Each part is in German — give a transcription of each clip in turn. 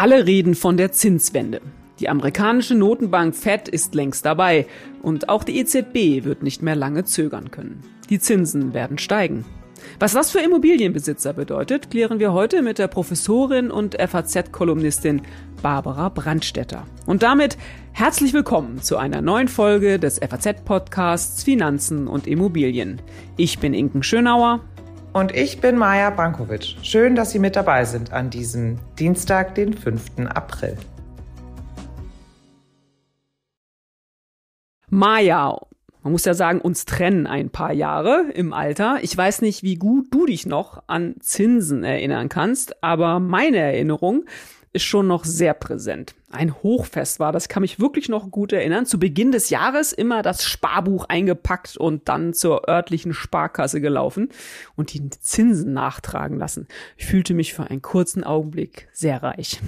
Alle reden von der Zinswende. Die amerikanische Notenbank Fed ist längst dabei und auch die EZB wird nicht mehr lange zögern können. Die Zinsen werden steigen. Was das für Immobilienbesitzer bedeutet, klären wir heute mit der Professorin und FAZ-Kolumnistin Barbara Brandstetter. Und damit herzlich willkommen zu einer neuen Folge des FAZ-Podcasts Finanzen und Immobilien. Ich bin Inken Schönauer. Und ich bin Maja Brankovic. Schön, dass Sie mit dabei sind an diesem Dienstag, den 5. April. Maja, man muss ja sagen, uns trennen ein paar Jahre im Alter. Ich weiß nicht, wie gut du dich noch an Zinsen erinnern kannst, aber meine Erinnerung ist schon noch sehr präsent. Ein Hochfest war, das kann mich wirklich noch gut erinnern. Zu Beginn des Jahres immer das Sparbuch eingepackt und dann zur örtlichen Sparkasse gelaufen und die Zinsen nachtragen lassen. Ich fühlte mich für einen kurzen Augenblick sehr reich.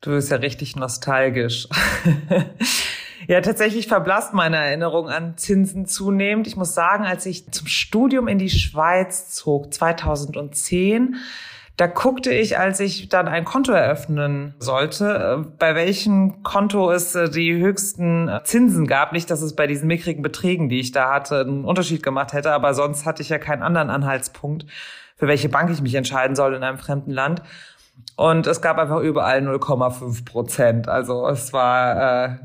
Du bist ja richtig nostalgisch. Ja, tatsächlich verblasst meine Erinnerung an Zinsen zunehmend. Ich muss sagen, als ich zum Studium in die Schweiz zog, 2010, da guckte ich, als ich dann ein Konto eröffnen sollte, äh, bei welchem Konto es äh, die höchsten äh, Zinsen gab. Nicht, dass es bei diesen mickrigen Beträgen, die ich da hatte, einen Unterschied gemacht hätte, aber sonst hatte ich ja keinen anderen Anhaltspunkt, für welche Bank ich mich entscheiden soll in einem fremden Land. Und es gab einfach überall 0,5 Prozent. Also es war äh,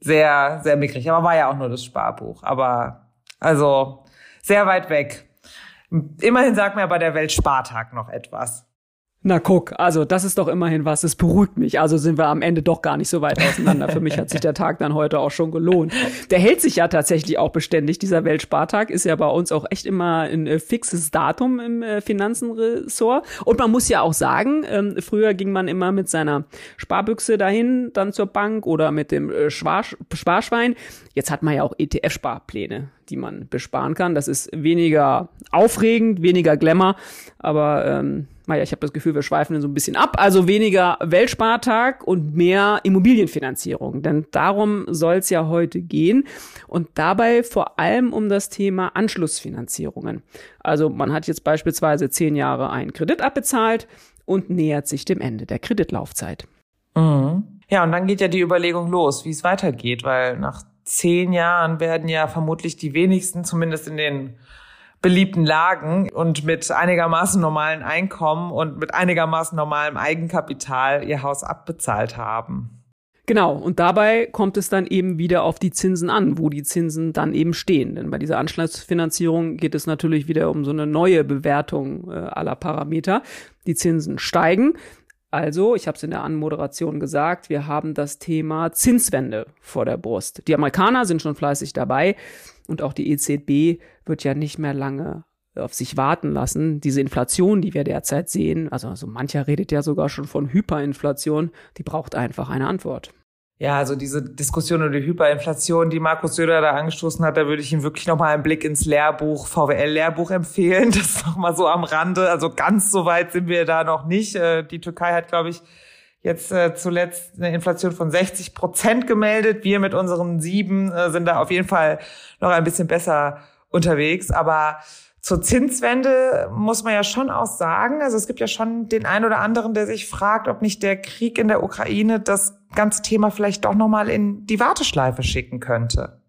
sehr, sehr mickrig. Aber war ja auch nur das Sparbuch. Aber also sehr weit weg. Immerhin sagt mir aber der Weltspartag noch etwas. Na guck, also das ist doch immerhin was, es beruhigt mich. Also sind wir am Ende doch gar nicht so weit auseinander. Für mich hat sich der Tag dann heute auch schon gelohnt. Der hält sich ja tatsächlich auch beständig. Dieser Weltspartag ist ja bei uns auch echt immer ein äh, fixes Datum im äh, Finanzenressort. Und man muss ja auch sagen, ähm, früher ging man immer mit seiner Sparbüchse dahin, dann zur Bank oder mit dem äh, Sparschwein. Jetzt hat man ja auch ETF-Sparpläne die man besparen kann. Das ist weniger aufregend, weniger Glamour, aber ähm, naja, ich habe das Gefühl, wir schweifen so ein bisschen ab. Also weniger Weltspartag und mehr Immobilienfinanzierung. Denn darum soll es ja heute gehen. Und dabei vor allem um das Thema Anschlussfinanzierungen. Also man hat jetzt beispielsweise zehn Jahre einen Kredit abbezahlt und nähert sich dem Ende der Kreditlaufzeit. Mhm. Ja, und dann geht ja die Überlegung los, wie es weitergeht, weil nach zehn Jahren werden ja vermutlich die wenigsten, zumindest in den beliebten Lagen und mit einigermaßen normalen Einkommen und mit einigermaßen normalem Eigenkapital ihr Haus abbezahlt haben. Genau, und dabei kommt es dann eben wieder auf die Zinsen an, wo die Zinsen dann eben stehen. Denn bei dieser Anschlussfinanzierung geht es natürlich wieder um so eine neue Bewertung äh, aller Parameter. Die Zinsen steigen. Also, ich habe es in der Anmoderation gesagt, wir haben das Thema Zinswende vor der Brust. Die Amerikaner sind schon fleißig dabei. Und auch die EZB wird ja nicht mehr lange auf sich warten lassen. Diese Inflation, die wir derzeit sehen, also, also mancher redet ja sogar schon von Hyperinflation, die braucht einfach eine Antwort. Ja, also diese Diskussion über die Hyperinflation, die Markus Söder da angestoßen hat, da würde ich ihm wirklich nochmal einen Blick ins Lehrbuch, VWL-Lehrbuch empfehlen. Das nochmal so am Rande. Also ganz so weit sind wir da noch nicht. Äh, die Türkei hat, glaube ich, jetzt äh, zuletzt eine Inflation von 60 Prozent gemeldet. Wir mit unseren sieben äh, sind da auf jeden Fall noch ein bisschen besser unterwegs. Aber zur Zinswende muss man ja schon auch sagen, also es gibt ja schon den einen oder anderen, der sich fragt, ob nicht der Krieg in der Ukraine das ganze Thema vielleicht doch nochmal in die Warteschleife schicken könnte.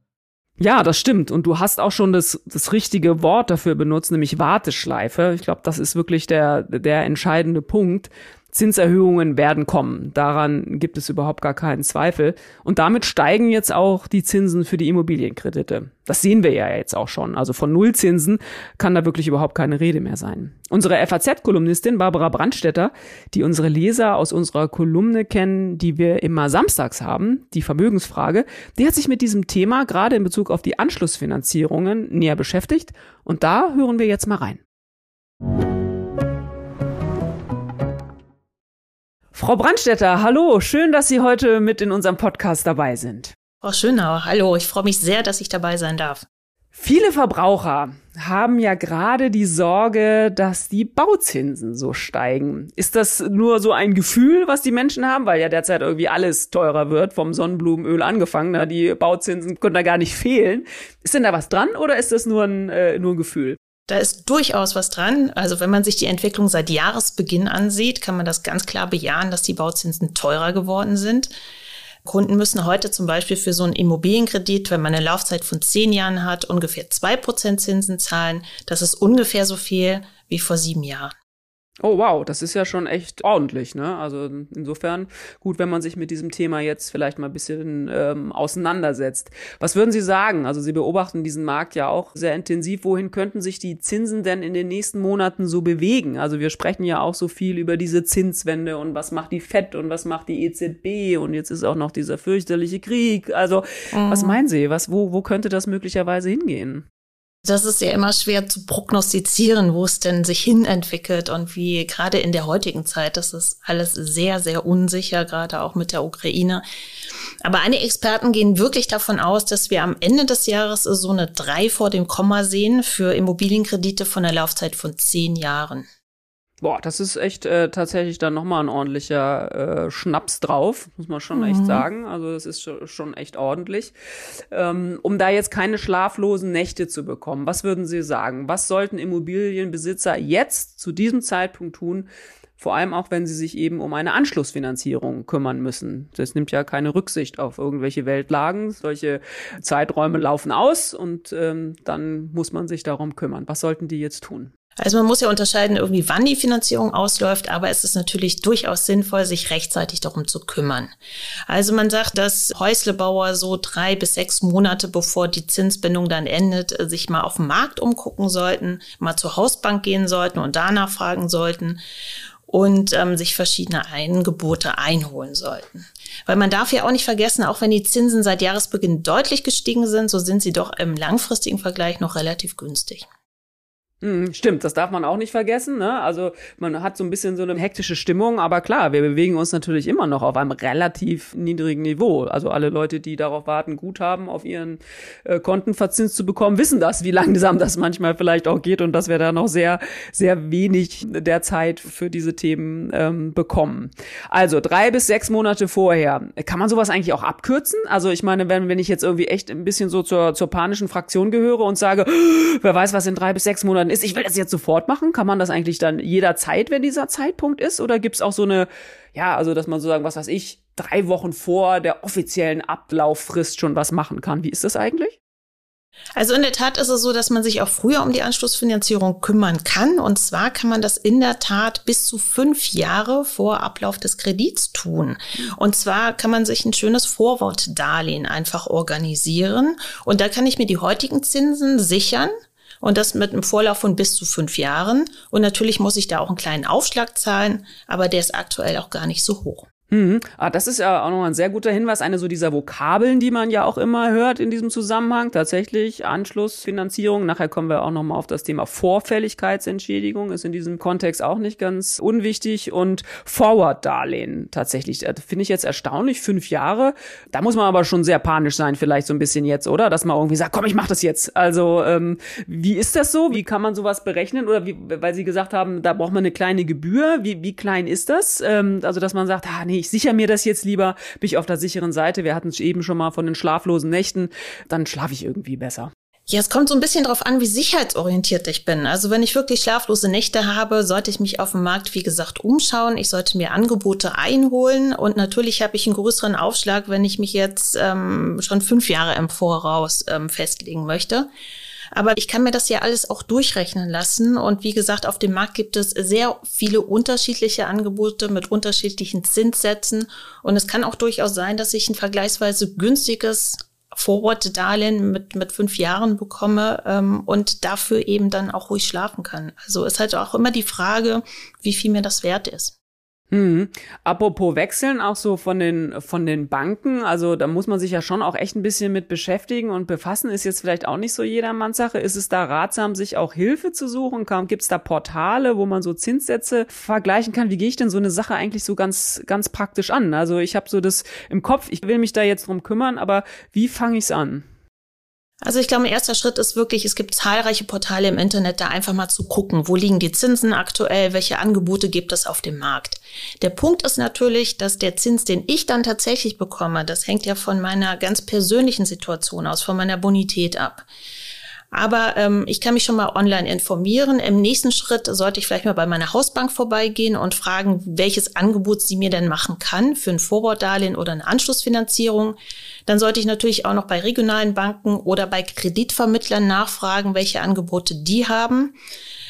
Ja, das stimmt. Und du hast auch schon das, das richtige Wort dafür benutzt, nämlich Warteschleife. Ich glaube, das ist wirklich der, der entscheidende Punkt. Zinserhöhungen werden kommen. Daran gibt es überhaupt gar keinen Zweifel. Und damit steigen jetzt auch die Zinsen für die Immobilienkredite. Das sehen wir ja jetzt auch schon. Also von Nullzinsen kann da wirklich überhaupt keine Rede mehr sein. Unsere FAZ-Kolumnistin Barbara Brandstetter, die unsere Leser aus unserer Kolumne kennen, die wir immer samstags haben, die Vermögensfrage, die hat sich mit diesem Thema gerade in Bezug auf die Anschlussfinanzierungen näher beschäftigt. Und da hören wir jetzt mal rein. Frau Brandstetter, hallo, schön, dass Sie heute mit in unserem Podcast dabei sind. Frau Schönauer, hallo, ich freue mich sehr, dass ich dabei sein darf. Viele Verbraucher haben ja gerade die Sorge, dass die Bauzinsen so steigen. Ist das nur so ein Gefühl, was die Menschen haben, weil ja derzeit irgendwie alles teurer wird, vom Sonnenblumenöl angefangen, na, die Bauzinsen können da gar nicht fehlen. Ist denn da was dran oder ist das nur ein, äh, nur ein Gefühl? Da ist durchaus was dran. Also wenn man sich die Entwicklung seit Jahresbeginn ansieht, kann man das ganz klar bejahen, dass die Bauzinsen teurer geworden sind. Kunden müssen heute zum Beispiel für so einen Immobilienkredit, wenn man eine Laufzeit von zehn Jahren hat, ungefähr zwei Prozent Zinsen zahlen. Das ist ungefähr so viel wie vor sieben Jahren. Oh wow, das ist ja schon echt ordentlich, ne? Also insofern gut, wenn man sich mit diesem Thema jetzt vielleicht mal ein bisschen ähm, auseinandersetzt. Was würden Sie sagen? Also Sie beobachten diesen Markt ja auch sehr intensiv. Wohin könnten sich die Zinsen denn in den nächsten Monaten so bewegen? Also wir sprechen ja auch so viel über diese Zinswende und was macht die FED und was macht die EZB und jetzt ist auch noch dieser fürchterliche Krieg. Also mhm. was meinen Sie? Was wo wo könnte das möglicherweise hingehen? Das ist ja immer schwer zu prognostizieren, wo es denn sich hin entwickelt und wie gerade in der heutigen Zeit, das ist alles sehr, sehr unsicher, gerade auch mit der Ukraine. Aber einige Experten gehen wirklich davon aus, dass wir am Ende des Jahres so eine drei vor dem Komma sehen für Immobilienkredite von einer Laufzeit von zehn Jahren. Boah, das ist echt äh, tatsächlich dann nochmal ein ordentlicher äh, Schnaps drauf, muss man schon mhm. echt sagen. Also das ist schon echt ordentlich. Ähm, um da jetzt keine schlaflosen Nächte zu bekommen, was würden Sie sagen? Was sollten Immobilienbesitzer jetzt zu diesem Zeitpunkt tun, vor allem auch, wenn sie sich eben um eine Anschlussfinanzierung kümmern müssen. Das nimmt ja keine Rücksicht auf irgendwelche Weltlagen. Solche Zeiträume laufen aus und ähm, dann muss man sich darum kümmern. Was sollten die jetzt tun? Also man muss ja unterscheiden, irgendwie wann die Finanzierung ausläuft, aber es ist natürlich durchaus sinnvoll, sich rechtzeitig darum zu kümmern. Also man sagt, dass Häuslebauer so drei bis sechs Monate bevor die Zinsbindung dann endet, sich mal auf dem Markt umgucken sollten, mal zur Hausbank gehen sollten und danach fragen sollten und ähm, sich verschiedene Angebote einholen sollten. Weil man darf ja auch nicht vergessen, auch wenn die Zinsen seit Jahresbeginn deutlich gestiegen sind, so sind sie doch im langfristigen Vergleich noch relativ günstig. Mhm, stimmt, das darf man auch nicht vergessen. Ne? Also man hat so ein bisschen so eine hektische Stimmung, aber klar, wir bewegen uns natürlich immer noch auf einem relativ niedrigen Niveau. Also alle Leute, die darauf warten, Guthaben auf ihren äh, Konten zu bekommen, wissen das, wie langsam das manchmal vielleicht auch geht und dass wir da noch sehr, sehr wenig der Zeit für diese Themen ähm, bekommen. Also drei bis sechs Monate vorher. Kann man sowas eigentlich auch abkürzen? Also ich meine, wenn, wenn ich jetzt irgendwie echt ein bisschen so zur, zur panischen Fraktion gehöre und sage, wer weiß, was in drei bis sechs Monaten ist, ich will das jetzt sofort machen? Kann man das eigentlich dann jederzeit, wenn dieser Zeitpunkt ist? Oder gibt's auch so eine, ja, also dass man so sagen, was weiß ich, drei Wochen vor der offiziellen Ablauffrist schon was machen kann? Wie ist das eigentlich? Also in der Tat ist es so, dass man sich auch früher um die Anschlussfinanzierung kümmern kann. Und zwar kann man das in der Tat bis zu fünf Jahre vor Ablauf des Kredits tun. Und zwar kann man sich ein schönes Vorwortdarlehen einfach organisieren. Und da kann ich mir die heutigen Zinsen sichern und das mit einem Vorlauf von bis zu fünf Jahren. Und natürlich muss ich da auch einen kleinen Aufschlag zahlen, aber der ist aktuell auch gar nicht so hoch. Mhm. Ah, das ist ja auch nochmal ein sehr guter Hinweis. Eine so dieser Vokabeln, die man ja auch immer hört in diesem Zusammenhang. Tatsächlich Anschlussfinanzierung. Nachher kommen wir auch nochmal auf das Thema Vorfälligkeitsentschädigung. Ist in diesem Kontext auch nicht ganz unwichtig. Und Forward-Darlehen tatsächlich. Das finde ich jetzt erstaunlich. Fünf Jahre. Da muss man aber schon sehr panisch sein, vielleicht so ein bisschen jetzt, oder? Dass man irgendwie sagt, komm, ich mach das jetzt. Also, ähm, wie ist das so? Wie kann man sowas berechnen? Oder wie, weil Sie gesagt haben, da braucht man eine kleine Gebühr. Wie, wie klein ist das? Ähm, also, dass man sagt, ah, nee, nee, ich sichere mir das jetzt lieber, bin ich auf der sicheren Seite. Wir hatten es eben schon mal von den schlaflosen Nächten, dann schlafe ich irgendwie besser. Ja, es kommt so ein bisschen darauf an, wie sicherheitsorientiert ich bin. Also wenn ich wirklich schlaflose Nächte habe, sollte ich mich auf dem Markt, wie gesagt, umschauen. Ich sollte mir Angebote einholen und natürlich habe ich einen größeren Aufschlag, wenn ich mich jetzt ähm, schon fünf Jahre im Voraus ähm, festlegen möchte. Aber ich kann mir das ja alles auch durchrechnen lassen. Und wie gesagt, auf dem Markt gibt es sehr viele unterschiedliche Angebote mit unterschiedlichen Zinssätzen. Und es kann auch durchaus sein, dass ich ein vergleichsweise günstiges Forward-Darlehen mit, mit fünf Jahren bekomme ähm, und dafür eben dann auch ruhig schlafen kann. Also es ist halt auch immer die Frage, wie viel mir das wert ist. Hm. Apropos Wechseln, auch so von den, von den Banken, also da muss man sich ja schon auch echt ein bisschen mit beschäftigen und befassen, ist jetzt vielleicht auch nicht so jedermanns Sache. Ist es da ratsam, sich auch Hilfe zu suchen? Gibt es da Portale, wo man so Zinssätze vergleichen kann? Wie gehe ich denn so eine Sache eigentlich so ganz, ganz praktisch an? Also ich habe so das im Kopf, ich will mich da jetzt drum kümmern, aber wie fange ich es an? Also ich glaube, ein erster Schritt ist wirklich, es gibt zahlreiche Portale im Internet, da einfach mal zu gucken, wo liegen die Zinsen aktuell, welche Angebote gibt es auf dem Markt. Der Punkt ist natürlich, dass der Zins, den ich dann tatsächlich bekomme, das hängt ja von meiner ganz persönlichen Situation aus, von meiner Bonität ab. Aber ähm, ich kann mich schon mal online informieren. Im nächsten Schritt sollte ich vielleicht mal bei meiner Hausbank vorbeigehen und fragen, welches Angebot sie mir denn machen kann für ein Vorwortdarlehen oder eine Anschlussfinanzierung. Dann sollte ich natürlich auch noch bei regionalen Banken oder bei Kreditvermittlern nachfragen, welche Angebote die haben.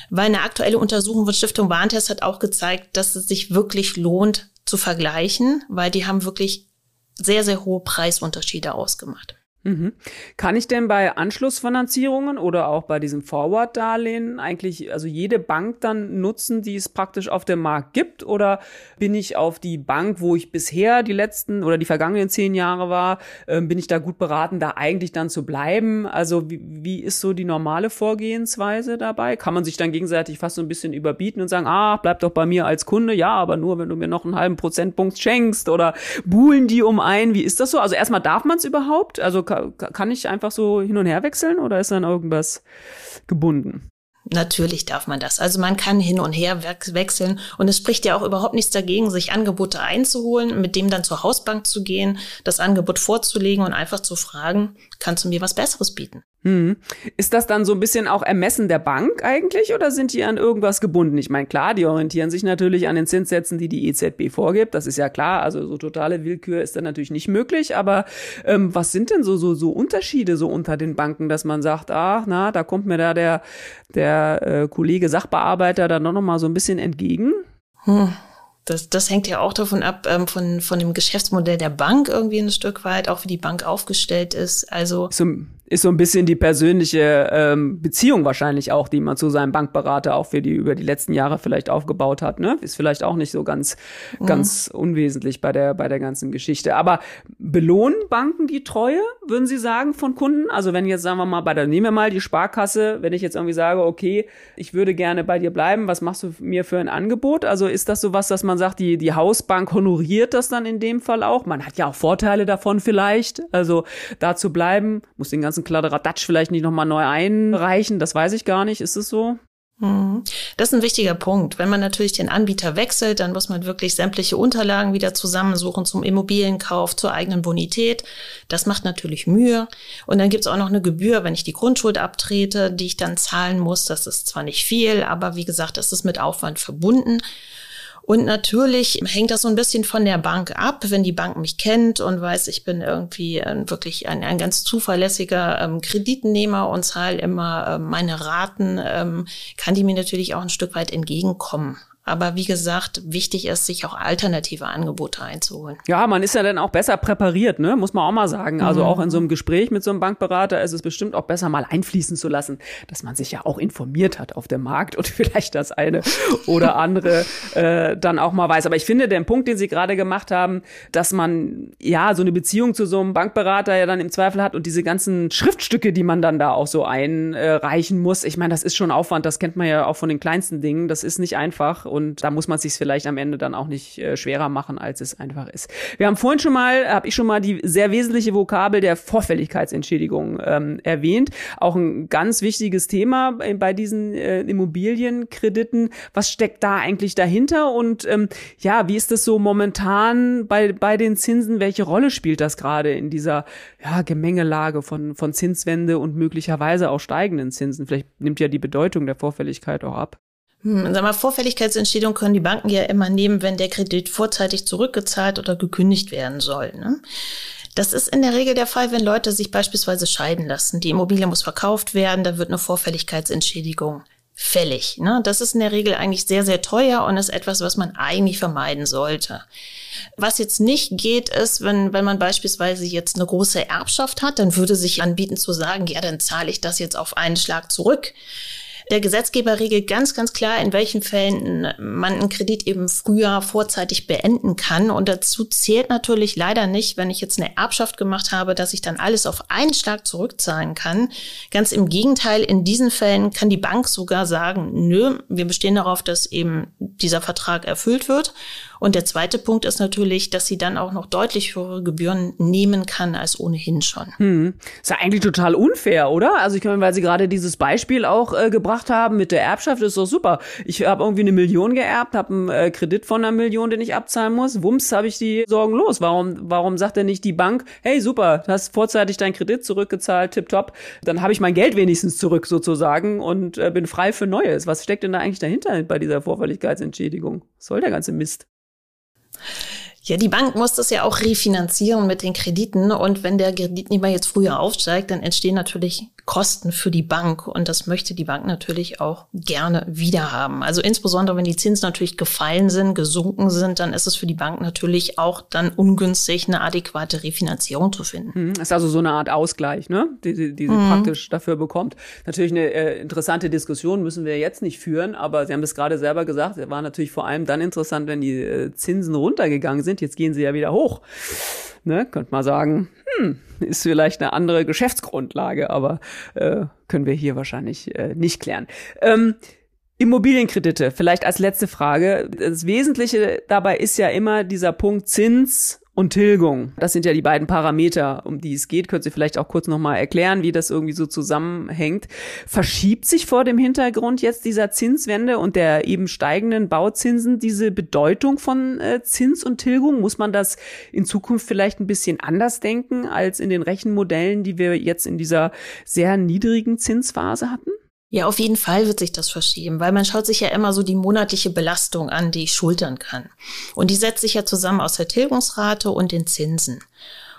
Weil eine aktuelle Untersuchung von Stiftung Warentest hat auch gezeigt, dass es sich wirklich lohnt zu vergleichen, weil die haben wirklich sehr, sehr hohe Preisunterschiede ausgemacht. Mhm. Kann ich denn bei Anschlussfinanzierungen oder auch bei diesem Forward-Darlehen eigentlich also jede Bank dann nutzen, die es praktisch auf dem Markt gibt? Oder bin ich auf die Bank, wo ich bisher die letzten oder die vergangenen zehn Jahre war, äh, bin ich da gut beraten, da eigentlich dann zu bleiben? Also wie, wie ist so die normale Vorgehensweise dabei? Kann man sich dann gegenseitig fast so ein bisschen überbieten und sagen, ah, bleib doch bei mir als Kunde, ja, aber nur, wenn du mir noch einen halben Prozentpunkt schenkst oder buhlen die um ein? Wie ist das so? Also erstmal darf man es überhaupt? Also ich einfach so hin und her wechseln oder ist dann irgendwas gebunden? Natürlich darf man das. Also man kann hin und her wechseln und es spricht ja auch überhaupt nichts dagegen, sich Angebote einzuholen, mit dem dann zur Hausbank zu gehen, das Angebot vorzulegen und einfach zu fragen, kannst du mir was Besseres bieten? Hm. Ist das dann so ein bisschen auch Ermessen der Bank eigentlich oder sind die an irgendwas gebunden? Ich meine, klar, die orientieren sich natürlich an den Zinssätzen, die die EZB vorgibt. Das ist ja klar. Also so totale Willkür ist dann natürlich nicht möglich. Aber ähm, was sind denn so so so Unterschiede so unter den Banken, dass man sagt, ach, na, da kommt mir da der der äh, Kollege Sachbearbeiter dann noch mal so ein bisschen entgegen? Hm. Das, das hängt ja auch davon ab, ähm, von, von dem Geschäftsmodell der Bank irgendwie ein Stück weit, auch wie die Bank aufgestellt ist. Also so, ist so ein bisschen die persönliche ähm, Beziehung wahrscheinlich auch, die man zu seinem Bankberater auch für die über die letzten Jahre vielleicht aufgebaut hat. Ne? Ist vielleicht auch nicht so ganz mhm. ganz unwesentlich bei der bei der ganzen Geschichte. Aber belohnen Banken die Treue, würden Sie sagen, von Kunden? Also wenn jetzt sagen wir mal bei der nehmen wir mal die Sparkasse, wenn ich jetzt irgendwie sage, okay, ich würde gerne bei dir bleiben, was machst du mir für ein Angebot? Also ist das so was, dass man sagt, die die Hausbank honoriert das dann in dem Fall auch? Man hat ja auch Vorteile davon vielleicht, also da zu bleiben, muss den ganzen ganzen Kladderadatsch vielleicht nicht nochmal neu einreichen? Das weiß ich gar nicht. Ist es so? Mhm. Das ist ein wichtiger Punkt. Wenn man natürlich den Anbieter wechselt, dann muss man wirklich sämtliche Unterlagen wieder zusammensuchen zum Immobilienkauf, zur eigenen Bonität. Das macht natürlich Mühe. Und dann gibt es auch noch eine Gebühr, wenn ich die Grundschuld abtrete, die ich dann zahlen muss. Das ist zwar nicht viel, aber wie gesagt, das ist mit Aufwand verbunden. Und natürlich hängt das so ein bisschen von der Bank ab. Wenn die Bank mich kennt und weiß, ich bin irgendwie äh, wirklich ein, ein ganz zuverlässiger ähm, Kreditnehmer und zahle immer äh, meine Raten, ähm, kann die mir natürlich auch ein Stück weit entgegenkommen. Aber wie gesagt, wichtig ist, sich auch alternative Angebote einzuholen. Ja, man ist ja dann auch besser präpariert, ne? muss man auch mal sagen. Also mhm. auch in so einem Gespräch mit so einem Bankberater ist es bestimmt auch besser, mal einfließen zu lassen, dass man sich ja auch informiert hat auf dem Markt und vielleicht das eine oder andere äh, dann auch mal weiß. Aber ich finde den Punkt, den Sie gerade gemacht haben, dass man ja so eine Beziehung zu so einem Bankberater ja dann im Zweifel hat und diese ganzen Schriftstücke, die man dann da auch so einreichen muss. Ich meine, das ist schon Aufwand, das kennt man ja auch von den kleinsten Dingen. Das ist nicht einfach und da muss man sich vielleicht am Ende dann auch nicht äh, schwerer machen, als es einfach ist. Wir haben vorhin schon mal, habe ich schon mal die sehr wesentliche Vokabel der Vorfälligkeitsentschädigung ähm, erwähnt. Auch ein ganz wichtiges Thema bei, bei diesen äh, Immobilienkrediten. Was steckt da eigentlich dahinter? Und ähm, ja, wie ist das so momentan bei, bei den Zinsen? Welche Rolle spielt das gerade in dieser ja, Gemengelage von, von Zinswende und möglicherweise auch steigenden Zinsen? Vielleicht nimmt ja die Bedeutung der Vorfälligkeit auch ab. Hm, sag mal, Vorfälligkeitsentschädigung können die Banken ja immer nehmen, wenn der Kredit vorzeitig zurückgezahlt oder gekündigt werden soll. Ne? Das ist in der Regel der Fall, wenn Leute sich beispielsweise scheiden lassen. Die Immobilie muss verkauft werden, da wird eine Vorfälligkeitsentschädigung fällig. Ne? Das ist in der Regel eigentlich sehr, sehr teuer und ist etwas, was man eigentlich vermeiden sollte. Was jetzt nicht geht, ist, wenn, wenn man beispielsweise jetzt eine große Erbschaft hat, dann würde sich anbieten zu sagen, ja, dann zahle ich das jetzt auf einen Schlag zurück. Der Gesetzgeber regelt ganz, ganz klar, in welchen Fällen man einen Kredit eben früher vorzeitig beenden kann. Und dazu zählt natürlich leider nicht, wenn ich jetzt eine Erbschaft gemacht habe, dass ich dann alles auf einen Schlag zurückzahlen kann. Ganz im Gegenteil, in diesen Fällen kann die Bank sogar sagen, nö, wir bestehen darauf, dass eben dieser Vertrag erfüllt wird. Und der zweite Punkt ist natürlich, dass sie dann auch noch deutlich höhere Gebühren nehmen kann als ohnehin schon. Hm. Ist ja eigentlich total unfair, oder? Also ich meine, weil Sie gerade dieses Beispiel auch äh, gebracht haben mit der Erbschaft, ist doch super. Ich habe irgendwie eine Million geerbt, habe einen äh, Kredit von einer Million, den ich abzahlen muss. Wumms, habe ich die Sorgen los. Warum, warum sagt denn nicht die Bank, hey super, du hast vorzeitig deinen Kredit zurückgezahlt, tipptopp, dann habe ich mein Geld wenigstens zurück sozusagen und äh, bin frei für Neues. Was steckt denn da eigentlich dahinter bei dieser Vorfälligkeitsentschädigung? Was soll der ganze Mist? Ja, die Bank muss das ja auch refinanzieren mit den Krediten. Und wenn der Kreditnehmer jetzt früher aufsteigt, dann entstehen natürlich Kosten für die Bank. Und das möchte die Bank natürlich auch gerne wieder haben. Also insbesondere, wenn die Zinsen natürlich gefallen sind, gesunken sind, dann ist es für die Bank natürlich auch dann ungünstig, eine adäquate Refinanzierung zu finden. Mhm, ist also so eine Art Ausgleich, ne? die, die sie mhm. praktisch dafür bekommt. Natürlich eine äh, interessante Diskussion müssen wir jetzt nicht führen, aber Sie haben es gerade selber gesagt, es war natürlich vor allem dann interessant, wenn die äh, Zinsen runtergegangen sind sind, jetzt gehen sie ja wieder hoch. Ne, könnte man sagen, hm, ist vielleicht eine andere Geschäftsgrundlage, aber äh, können wir hier wahrscheinlich äh, nicht klären. Ähm, Immobilienkredite, vielleicht als letzte Frage. Das Wesentliche dabei ist ja immer dieser Punkt Zins und Tilgung. Das sind ja die beiden Parameter, um die es geht. Könnt ihr vielleicht auch kurz nochmal erklären, wie das irgendwie so zusammenhängt. Verschiebt sich vor dem Hintergrund jetzt dieser Zinswende und der eben steigenden Bauzinsen diese Bedeutung von äh, Zins und Tilgung? Muss man das in Zukunft vielleicht ein bisschen anders denken als in den Rechenmodellen, die wir jetzt in dieser sehr niedrigen Zinsphase hatten? Ja, auf jeden Fall wird sich das verschieben, weil man schaut sich ja immer so die monatliche Belastung an, die ich schultern kann. Und die setzt sich ja zusammen aus der Tilgungsrate und den Zinsen.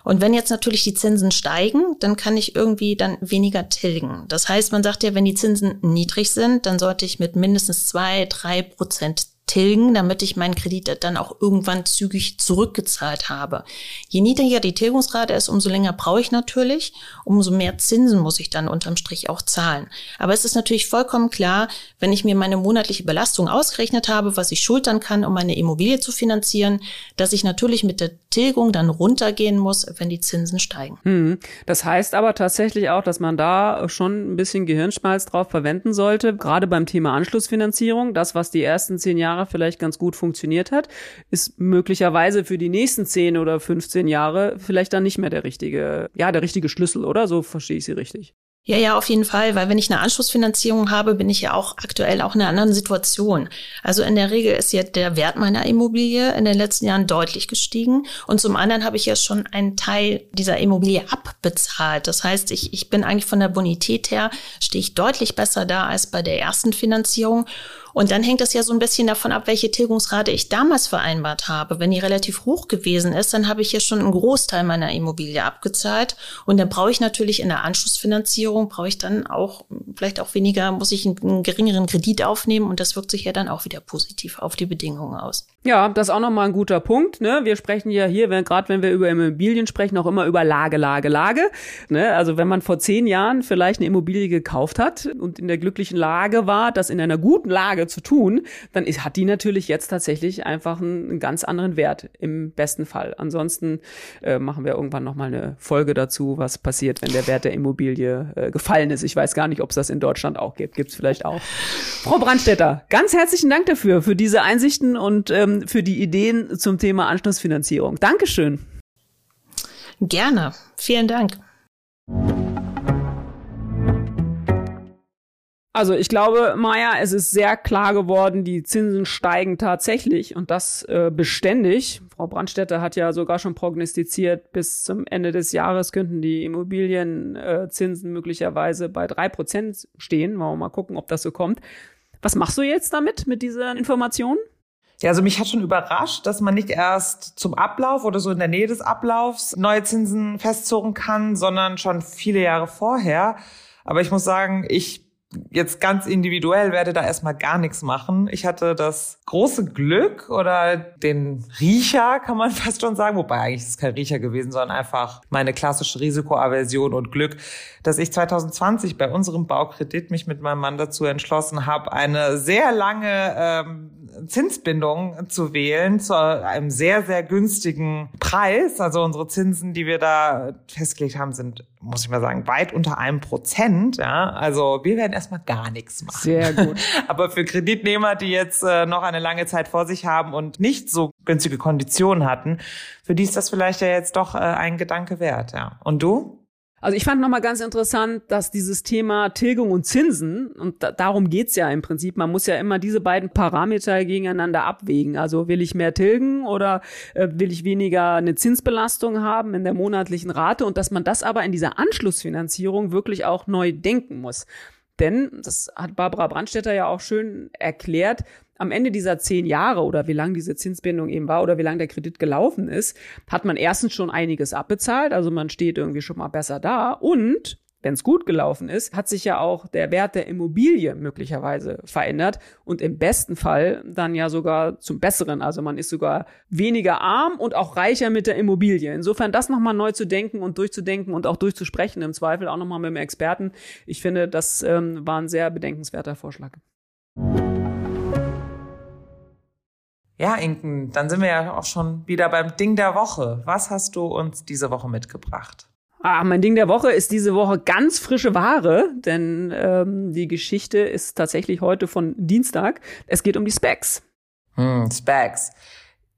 Und wenn jetzt natürlich die Zinsen steigen, dann kann ich irgendwie dann weniger tilgen. Das heißt, man sagt ja, wenn die Zinsen niedrig sind, dann sollte ich mit mindestens zwei, drei Prozent tilgen, damit ich meinen Kredit dann auch irgendwann zügig zurückgezahlt habe. Je niedriger die Tilgungsrate ist, umso länger brauche ich natürlich, umso mehr Zinsen muss ich dann unterm Strich auch zahlen. Aber es ist natürlich vollkommen klar, wenn ich mir meine monatliche Belastung ausgerechnet habe, was ich schultern kann, um meine Immobilie zu finanzieren, dass ich natürlich mit der Tilgung dann runtergehen muss, wenn die Zinsen steigen. Hm. Das heißt aber tatsächlich auch, dass man da schon ein bisschen Gehirnschmalz drauf verwenden sollte, gerade beim Thema Anschlussfinanzierung, das, was die ersten zehn Jahre Jahre vielleicht ganz gut funktioniert hat, ist möglicherweise für die nächsten 10 oder 15 Jahre vielleicht dann nicht mehr der richtige, ja, der richtige Schlüssel, oder? So verstehe ich sie richtig. Ja, ja, auf jeden Fall, weil wenn ich eine Anschlussfinanzierung habe, bin ich ja auch aktuell auch in einer anderen Situation. Also in der Regel ist ja der Wert meiner Immobilie in den letzten Jahren deutlich gestiegen und zum anderen habe ich ja schon einen Teil dieser Immobilie abbezahlt. Das heißt, ich, ich bin eigentlich von der Bonität her, stehe ich deutlich besser da als bei der ersten Finanzierung und dann hängt es ja so ein bisschen davon ab, welche Tilgungsrate ich damals vereinbart habe. Wenn die relativ hoch gewesen ist, dann habe ich ja schon einen Großteil meiner Immobilie abgezahlt. Und dann brauche ich natürlich in der Anschlussfinanzierung, brauche ich dann auch vielleicht auch weniger, muss ich einen, geringeren Kredit aufnehmen. Und das wirkt sich ja dann auch wieder positiv auf die Bedingungen aus. Ja, das ist auch nochmal ein guter Punkt. Ne? Wir sprechen ja hier, gerade wenn wir über Immobilien sprechen, auch immer über Lage, Lage, Lage. Ne? Also wenn man vor zehn Jahren vielleicht eine Immobilie gekauft hat und in der glücklichen Lage war, das in einer guten Lage zu tun, dann hat die natürlich jetzt tatsächlich einfach einen, einen ganz anderen Wert im besten Fall. Ansonsten äh, machen wir irgendwann noch mal eine Folge dazu, was passiert, wenn der Wert der Immobilie äh, gefallen ist. Ich weiß gar nicht, ob es das in Deutschland auch gibt. Gibt es vielleicht auch. Frau Brandstetter, ganz herzlichen Dank dafür, für diese Einsichten und ähm, für die Ideen zum Thema Anschlussfinanzierung. Dankeschön. Gerne. Vielen Dank. Also ich glaube, Maya, es ist sehr klar geworden, die Zinsen steigen tatsächlich und das äh, beständig. Frau Brandstätter hat ja sogar schon prognostiziert, bis zum Ende des Jahres könnten die Immobilienzinsen äh, möglicherweise bei drei Prozent stehen. Wollen wir mal gucken, ob das so kommt. Was machst du jetzt damit, mit dieser Information? Ja, also mich hat schon überrascht, dass man nicht erst zum Ablauf oder so in der Nähe des Ablaufs neue Zinsen festzurren kann, sondern schon viele Jahre vorher. Aber ich muss sagen, ich jetzt ganz individuell werde da erstmal gar nichts machen. Ich hatte das große Glück oder den Riecher, kann man fast schon sagen, wobei eigentlich ist es kein Riecher gewesen, sondern einfach meine klassische Risikoaversion und Glück, dass ich 2020 bei unserem Baukredit mich mit meinem Mann dazu entschlossen habe, eine sehr lange ähm, Zinsbindung zu wählen zu einem sehr, sehr günstigen Preis. Also unsere Zinsen, die wir da festgelegt haben, sind, muss ich mal sagen, weit unter einem Prozent. Ja, also wir werden erstmal gar nichts machen. Sehr gut. Aber für Kreditnehmer, die jetzt äh, noch eine lange Zeit vor sich haben und nicht so günstige Konditionen hatten, für die ist das vielleicht ja jetzt doch äh, ein Gedanke wert. Ja. Und du? Also ich fand nochmal ganz interessant, dass dieses Thema Tilgung und Zinsen, und da, darum geht's ja im Prinzip, man muss ja immer diese beiden Parameter gegeneinander abwägen. Also will ich mehr tilgen oder äh, will ich weniger eine Zinsbelastung haben in der monatlichen Rate und dass man das aber in dieser Anschlussfinanzierung wirklich auch neu denken muss. Denn, das hat Barbara Brandstetter ja auch schön erklärt, am Ende dieser zehn Jahre oder wie lang diese Zinsbindung eben war oder wie lang der Kredit gelaufen ist, hat man erstens schon einiges abbezahlt, also man steht irgendwie schon mal besser da und wenn es gut gelaufen ist, hat sich ja auch der Wert der Immobilie möglicherweise verändert und im besten Fall dann ja sogar zum Besseren. Also man ist sogar weniger arm und auch reicher mit der Immobilie. Insofern das nochmal neu zu denken und durchzudenken und auch durchzusprechen, im Zweifel auch nochmal mit dem Experten. Ich finde, das ähm, war ein sehr bedenkenswerter Vorschlag. Ja, Inken, dann sind wir ja auch schon wieder beim Ding der Woche. Was hast du uns diese Woche mitgebracht? Ah, mein Ding der Woche ist diese Woche ganz frische Ware, denn ähm, die Geschichte ist tatsächlich heute von Dienstag. Es geht um die Specs. Hm, Specs.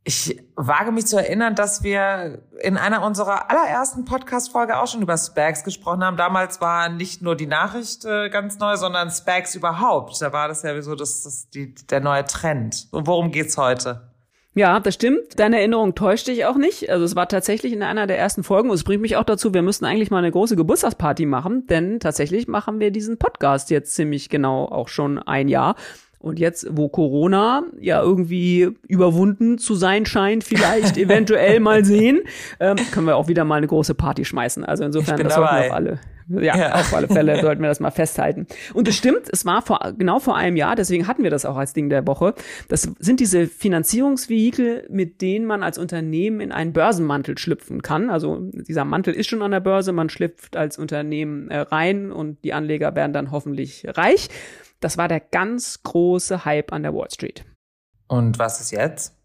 Ich wage mich zu erinnern, dass wir in einer unserer allerersten Podcast-Folge auch schon über Specs gesprochen haben. Damals war nicht nur die Nachricht äh, ganz neu, sondern Specs überhaupt. Da war das ja so das, das, die, der neue Trend. Und worum geht's heute? Ja, das stimmt. Deine Erinnerung täuscht dich auch nicht. Also es war tatsächlich in einer der ersten Folgen und es bringt mich auch dazu, wir müssten eigentlich mal eine große Geburtstagsparty machen, denn tatsächlich machen wir diesen Podcast jetzt ziemlich genau auch schon ein Jahr. Und jetzt, wo Corona ja irgendwie überwunden zu sein scheint, vielleicht eventuell mal sehen, ähm, können wir auch wieder mal eine große Party schmeißen. Also insofern, das sollten wir auch alle. Ja, ja, auf alle Fälle sollten wir das mal festhalten. Und es stimmt, es war vor, genau vor einem Jahr, deswegen hatten wir das auch als Ding der Woche. Das sind diese Finanzierungsvehikel, mit denen man als Unternehmen in einen Börsenmantel schlüpfen kann. Also dieser Mantel ist schon an der Börse, man schlüpft als Unternehmen äh, rein und die Anleger werden dann hoffentlich reich. Das war der ganz große Hype an der Wall Street. Und was ist jetzt?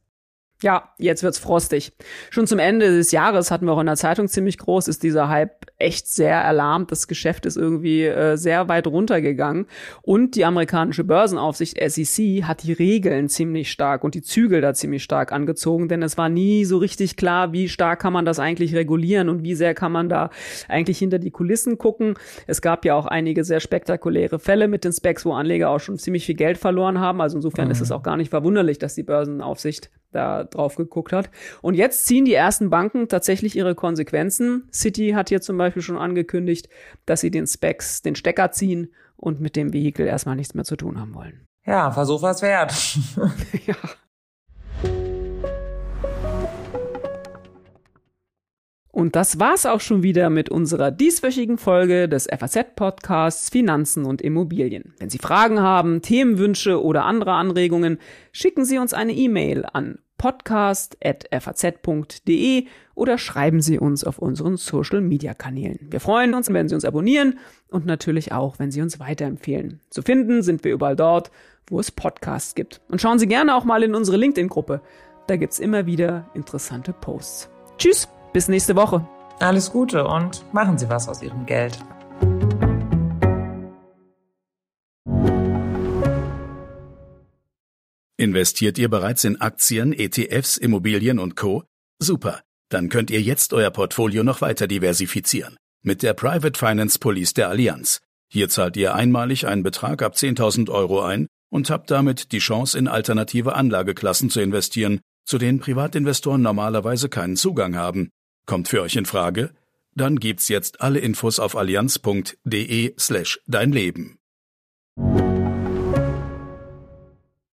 Ja, jetzt wird's frostig. Schon zum Ende des Jahres hatten wir auch in der Zeitung ziemlich groß, ist dieser Hype echt sehr erlahmt. Das Geschäft ist irgendwie äh, sehr weit runtergegangen. Und die amerikanische Börsenaufsicht SEC hat die Regeln ziemlich stark und die Zügel da ziemlich stark angezogen, denn es war nie so richtig klar, wie stark kann man das eigentlich regulieren und wie sehr kann man da eigentlich hinter die Kulissen gucken. Es gab ja auch einige sehr spektakuläre Fälle mit den Specs, wo Anleger auch schon ziemlich viel Geld verloren haben. Also insofern mhm. ist es auch gar nicht verwunderlich, dass die Börsenaufsicht da drauf geguckt hat. Und jetzt ziehen die ersten Banken tatsächlich ihre Konsequenzen. City hat hier zum Beispiel schon angekündigt, dass sie den Specs den Stecker ziehen und mit dem Vehikel erstmal nichts mehr zu tun haben wollen. Ja, Versuch was wert. ja. Und das war's auch schon wieder mit unserer dieswöchigen Folge des FAZ-Podcasts Finanzen und Immobilien. Wenn Sie Fragen haben, Themenwünsche oder andere Anregungen, schicken Sie uns eine E-Mail an podcast.faz.de oder schreiben Sie uns auf unseren Social-Media-Kanälen. Wir freuen uns, wenn Sie uns abonnieren und natürlich auch, wenn Sie uns weiterempfehlen. Zu finden sind wir überall dort, wo es Podcasts gibt. Und schauen Sie gerne auch mal in unsere LinkedIn-Gruppe. Da gibt's immer wieder interessante Posts. Tschüss, bis nächste Woche. Alles Gute und machen Sie was aus Ihrem Geld. Investiert ihr bereits in Aktien, ETFs, Immobilien und Co? Super. Dann könnt ihr jetzt euer Portfolio noch weiter diversifizieren. Mit der Private Finance Police der Allianz. Hier zahlt ihr einmalig einen Betrag ab 10.000 Euro ein und habt damit die Chance, in alternative Anlageklassen zu investieren, zu denen Privatinvestoren normalerweise keinen Zugang haben. Kommt für euch in Frage? Dann gibt's jetzt alle Infos auf allianz.de slash dein Leben.